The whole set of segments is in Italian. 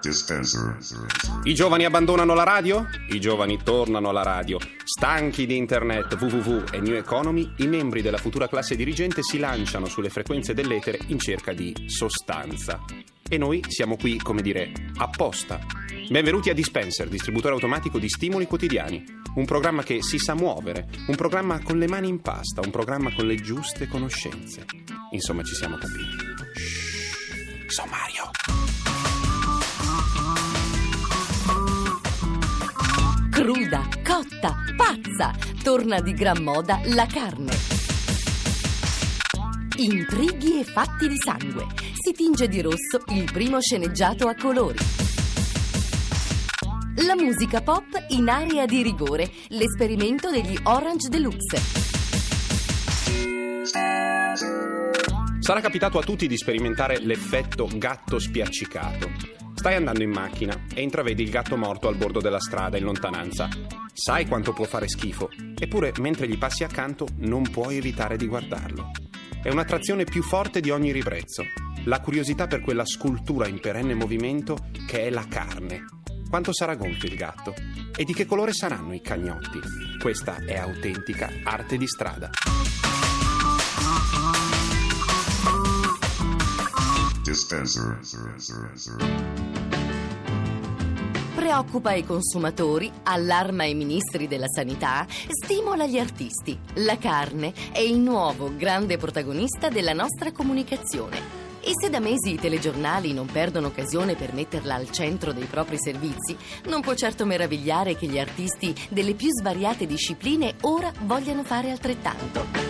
Dispenser. I giovani abbandonano la radio? I giovani tornano alla radio. Stanchi di internet, www e new economy, i membri della futura classe dirigente si lanciano sulle frequenze dell'etere in cerca di sostanza. E noi siamo qui, come dire, apposta. Benvenuti a Dispenser, distributore automatico di stimoli quotidiani. Un programma che si sa muovere, un programma con le mani in pasta, un programma con le giuste conoscenze. Insomma, ci siamo capiti. Shh. Sommario. Cruda, cotta, pazza, torna di gran moda la carne. Intrighi e fatti di sangue. Si tinge di rosso il primo sceneggiato a colori. La musica pop in area di rigore, l'esperimento degli Orange Deluxe. Sarà capitato a tutti di sperimentare l'effetto gatto spiaccicato. Stai andando in macchina e intravedi il gatto morto al bordo della strada in lontananza. Sai quanto può fare schifo, eppure mentre gli passi accanto non puoi evitare di guardarlo. È un'attrazione più forte di ogni ribrezzo, la curiosità per quella scultura in perenne movimento che è la carne. Quanto sarà gonfio il gatto? E di che colore saranno i cagnotti? Questa è autentica arte di strada. Dispenser. Preoccupa i consumatori, allarma i ministri della sanità, stimola gli artisti. La carne è il nuovo grande protagonista della nostra comunicazione. E se da mesi i telegiornali non perdono occasione per metterla al centro dei propri servizi, non può certo meravigliare che gli artisti delle più svariate discipline ora vogliano fare altrettanto.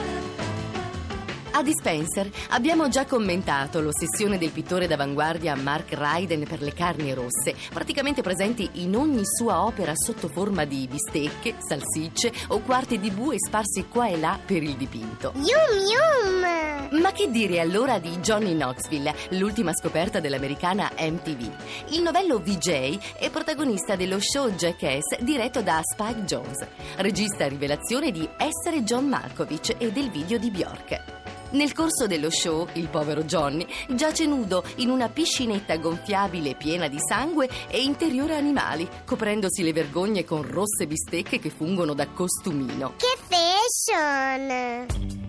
A Dispenser abbiamo già commentato l'ossessione del pittore d'avanguardia Mark Ryden per le carni rosse, praticamente presenti in ogni sua opera sotto forma di bistecche, salsicce o quarti di bue sparsi qua e là per il dipinto. Yum yum! Ma che dire allora di Johnny Knoxville, l'ultima scoperta dell'americana MTV? Il novello VJ è protagonista dello show Jackass diretto da Spike Jones, regista rivelazione di essere John Malkovich e del video di Bjork. Nel corso dello show, il povero Johnny giace nudo in una piscinetta gonfiabile piena di sangue e interiore animali, coprendosi le vergogne con rosse bistecche che fungono da costumino. Che fashion!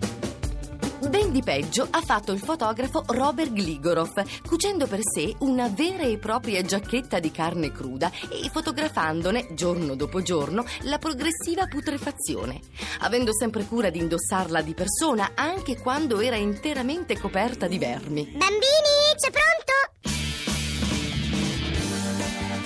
Ben di peggio ha fatto il fotografo Robert Gligorov, cucendo per sé una vera e propria giacchetta di carne cruda e fotografandone, giorno dopo giorno, la progressiva putrefazione, avendo sempre cura di indossarla di persona anche quando era interamente coperta di vermi. Bambini, c'è pronto?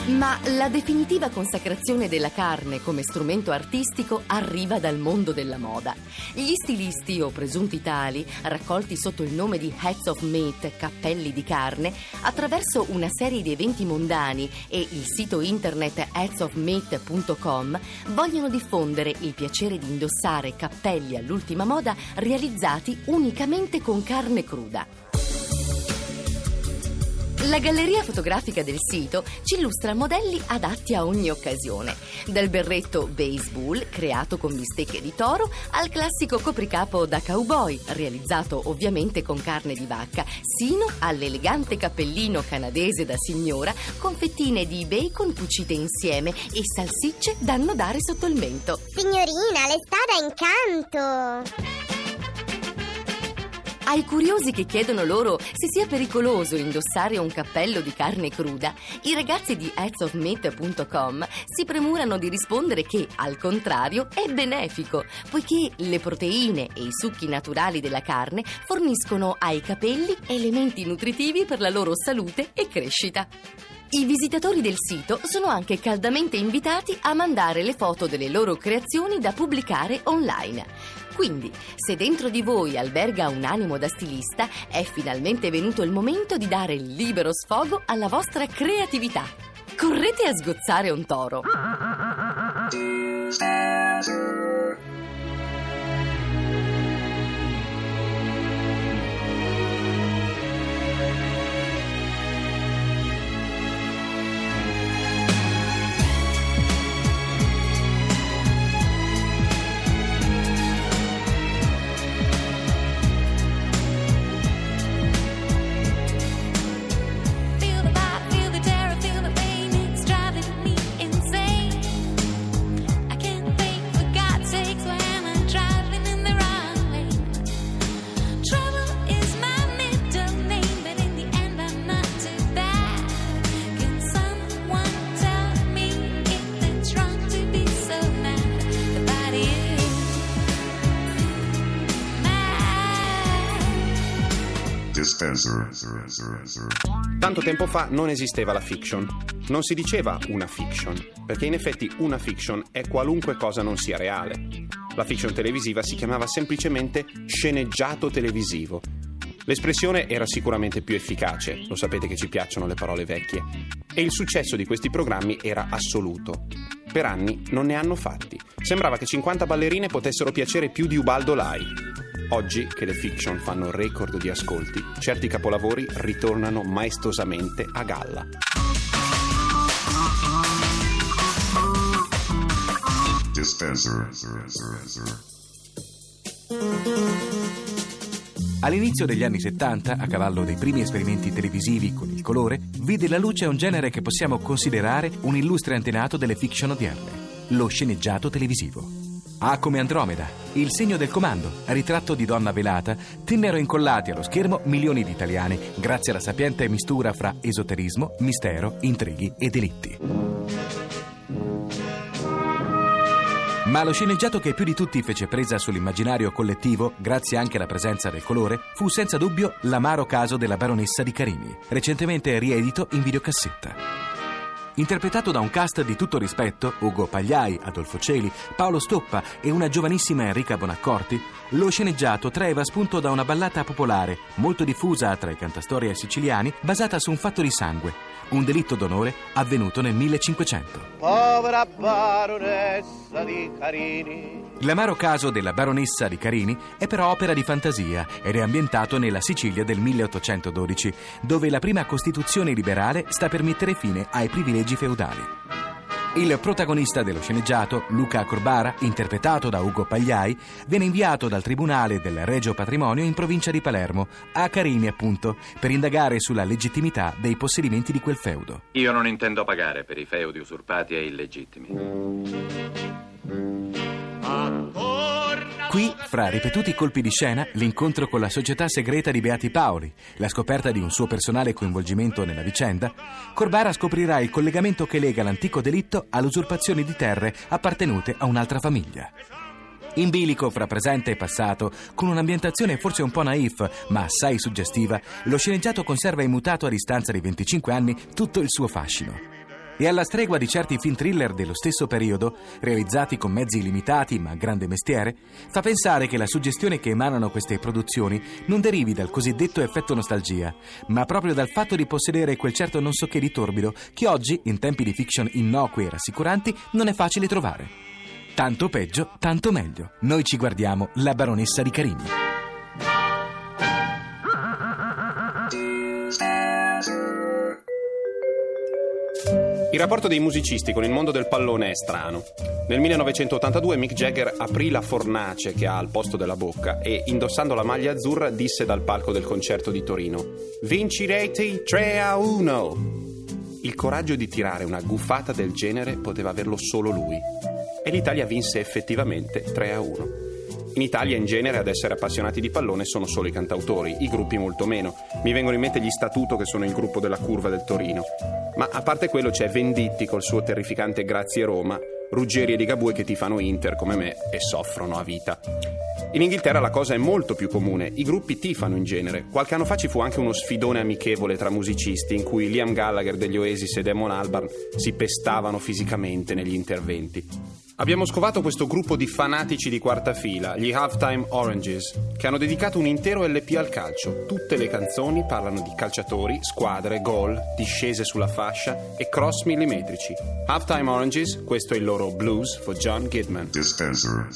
Ma la definitiva consacrazione della carne come strumento artistico arriva dal mondo della moda. Gli stilisti o presunti tali, raccolti sotto il nome di Heads of Meat, cappelli di carne, attraverso una serie di eventi mondani e il sito internet headsofmeat.com, vogliono diffondere il piacere di indossare cappelli all'ultima moda realizzati unicamente con carne cruda. La galleria fotografica del sito ci illustra modelli adatti a ogni occasione, dal berretto baseball creato con bistecche di toro al classico copricapo da cowboy, realizzato ovviamente con carne di vacca, sino all'elegante cappellino canadese da signora con fettine di bacon cucite insieme e salsicce da annodare sotto il mento. Signorina, le sta da incanto! Ai curiosi che chiedono loro se sia pericoloso indossare un cappello di carne cruda, i ragazzi di headsofmeat.com si premurano di rispondere che, al contrario, è benefico, poiché le proteine e i succhi naturali della carne forniscono ai capelli elementi nutritivi per la loro salute e crescita. I visitatori del sito sono anche caldamente invitati a mandare le foto delle loro creazioni da pubblicare online. Quindi, se dentro di voi alberga un animo da stilista, è finalmente venuto il momento di dare libero sfogo alla vostra creatività. Correte a sgozzare un toro. Tanto tempo fa non esisteva la fiction. Non si diceva una fiction, perché in effetti una fiction è qualunque cosa non sia reale. La fiction televisiva si chiamava semplicemente sceneggiato televisivo. L'espressione era sicuramente più efficace, lo sapete che ci piacciono le parole vecchie, e il successo di questi programmi era assoluto. Per anni non ne hanno fatti. Sembrava che 50 ballerine potessero piacere più di Ubaldo Lai. Oggi che le fiction fanno record di ascolti, certi capolavori ritornano maestosamente a galla. Dispenser. All'inizio degli anni 70, a cavallo dei primi esperimenti televisivi con il colore, vide la luce un genere che possiamo considerare un illustre antenato delle fiction odierne, lo sceneggiato televisivo. A come Andromeda, il segno del comando, ritratto di donna velata, tennero incollati allo schermo milioni di italiani grazie alla sapiente mistura fra esoterismo, mistero, intrighi e delitti. Ma lo sceneggiato che più di tutti fece presa sull'immaginario collettivo, grazie anche alla presenza del colore, fu senza dubbio l'amaro caso della baronessa di Carini, recentemente riedito in videocassetta. Interpretato da un cast di tutto rispetto, Ugo Pagliai, Adolfo Celi, Paolo Stoppa e una giovanissima Enrica Bonaccorti, lo sceneggiato traeva spunto da una ballata popolare, molto diffusa tra i cantastorie siciliani, basata su un fatto di sangue, un delitto d'onore avvenuto nel 1500. Povera baronessa di Carini. L'amaro caso della baronessa di Carini è però opera di fantasia ed è ambientato nella Sicilia del 1812, dove la prima Costituzione liberale sta per mettere fine ai privilegi feudali. Il protagonista dello sceneggiato, Luca Corbara, interpretato da Ugo Pagliai, viene inviato dal Tribunale del Regio Patrimonio in provincia di Palermo, a Carini appunto, per indagare sulla legittimità dei possedimenti di quel feudo. Io non intendo pagare per i feudi usurpati e illegittimi. Qui, fra ripetuti colpi di scena, l'incontro con la società segreta di Beati Paoli, la scoperta di un suo personale coinvolgimento nella vicenda, Corbara scoprirà il collegamento che lega l'antico delitto all'usurpazione di terre appartenute a un'altra famiglia. In bilico fra presente e passato, con un'ambientazione forse un po' naif, ma assai suggestiva, lo sceneggiato conserva immutato a distanza di 25 anni tutto il suo fascino. E alla stregua di certi film thriller dello stesso periodo, realizzati con mezzi limitati ma grande mestiere, fa pensare che la suggestione che emanano queste produzioni non derivi dal cosiddetto effetto nostalgia, ma proprio dal fatto di possedere quel certo non so che di torbido che oggi, in tempi di fiction innocui e rassicuranti, non è facile trovare. Tanto peggio, tanto meglio. Noi ci guardiamo La baronessa di Carini. Il rapporto dei musicisti con il mondo del pallone è strano. Nel 1982 Mick Jagger aprì la fornace che ha al posto della bocca e, indossando la maglia azzurra, disse dal palco del concerto di Torino: Vincirete 3 a 1. Il coraggio di tirare una gufata del genere poteva averlo solo lui. E l'Italia vinse effettivamente 3 a 1. In Italia in genere ad essere appassionati di pallone sono solo i cantautori, i gruppi molto meno. Mi vengono in mente gli Statuto che sono il gruppo della curva del Torino. Ma a parte quello c'è Venditti col suo terrificante Grazie Roma, Ruggeri e Ligabue che tifano Inter come me e soffrono a vita. In Inghilterra la cosa è molto più comune, i gruppi tifano in genere. Qualche anno fa ci fu anche uno sfidone amichevole tra musicisti in cui Liam Gallagher degli Oasis e Damon Albarn si pestavano fisicamente negli interventi. Abbiamo scovato questo gruppo di fanatici di quarta fila, gli Halftime Oranges, che hanno dedicato un intero LP al calcio. Tutte le canzoni parlano di calciatori, squadre, gol, discese sulla fascia e cross millimetrici. Halftime Oranges, questo è il loro blues for John Gidman. Dispenser.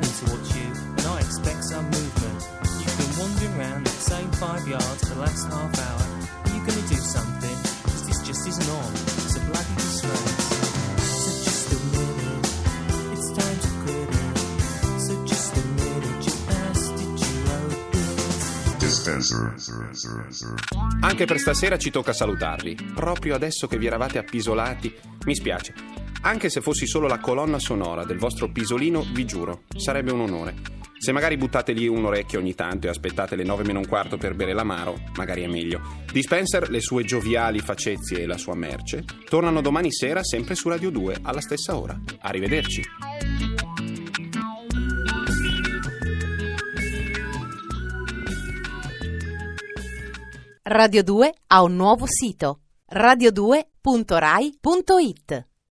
Paid good money to watch you, and I expect some movement. You've been wandering around the same five yards for the last half hour. Are you to do something? Because this just isn't on. It's a bloody disgrace. So just a minute, it's time to quit it. So just a minute, you did you. Anche per stasera ci tocca salutarvi. Proprio adesso che vi eravate appisolati, mi spiace. Anche se fossi solo la colonna sonora del vostro pisolino, vi giuro, sarebbe un onore. Se magari buttate lì un orecchio ogni tanto e aspettate le 9 meno un quarto per bere l'amaro, magari è meglio. Di Spencer, le sue gioviali facezie e la sua merce tornano domani sera sempre su Radio 2 alla stessa ora. Arrivederci. Radio 2 ha un nuovo sito radio2.rai.it